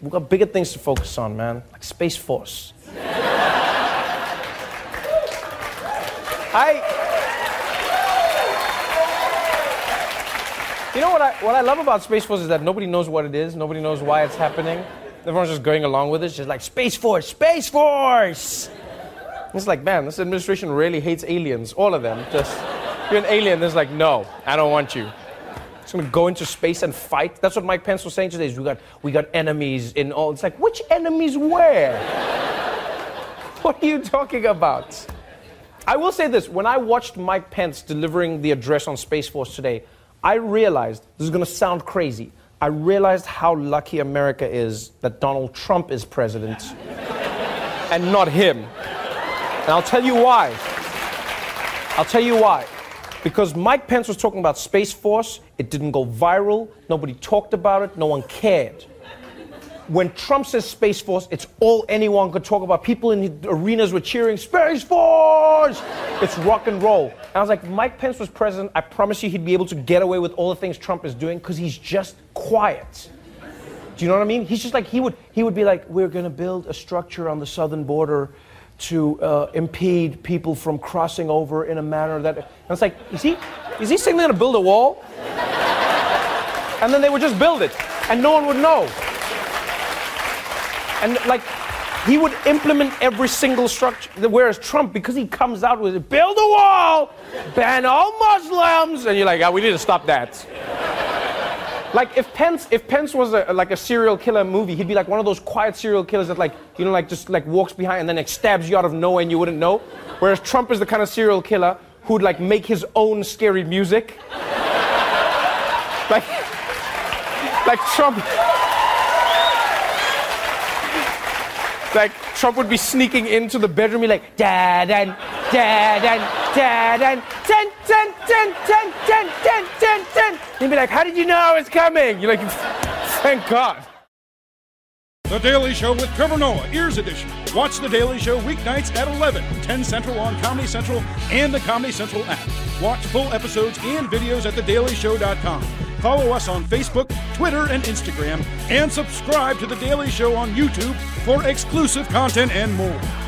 We've got bigger things to focus on, man, like Space Force. I. You know what I, what I love about Space Force is that nobody knows what it is, nobody knows why it's happening. Everyone's just going along with it, just like Space Force, Space Force! It's like, man, this administration really hates aliens, all of them. Just, you're an alien, it's like, no, I don't want you. It's gonna go into space and fight. That's what Mike Pence was saying today. Is we got we got enemies in all. It's like which enemies where? what are you talking about? I will say this: when I watched Mike Pence delivering the address on Space Force today, I realized this is gonna sound crazy. I realized how lucky America is that Donald Trump is president and not him. And I'll tell you why. I'll tell you why. Because Mike Pence was talking about Space Force, it didn't go viral, nobody talked about it, no one cared. When Trump says Space Force, it's all anyone could talk about. People in arenas were cheering, Space Force! It's rock and roll. And I was like, Mike Pence was president, I promise you he'd be able to get away with all the things Trump is doing because he's just quiet. Do you know what I mean? He's just like, he would, he would be like, we're gonna build a structure on the southern border to uh, impede people from crossing over in a manner that. And it's like, is he, is he saying they're gonna build a wall? and then they would just build it, and no one would know. And like, he would implement every single structure. Whereas Trump, because he comes out with it, build a wall, ban all Muslims, and you're like, oh, we need to stop that. Like if Pence, if Pence was a, like a serial killer movie, he'd be like one of those quiet serial killers that like you know like just like walks behind and then like stabs you out of nowhere and you wouldn't know. Whereas Trump is the kind of serial killer who'd like make his own scary music. like like Trump. Like Trump would be sneaking into the bedroom, be like, dad and dad and He'd be like, how did you know I was coming? You're like, thank God. The Daily Show with Trevor Noah, Ears Edition. Watch The Daily Show weeknights at 11, 10 Central on Comedy Central and the Comedy Central app. Watch full episodes and videos at thedailyshow.com. Follow us on Facebook, Twitter, and Instagram, and subscribe to The Daily Show on YouTube for exclusive content and more.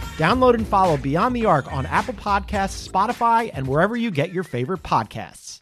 Download and follow Beyond the Arc on Apple Podcasts, Spotify, and wherever you get your favorite podcasts.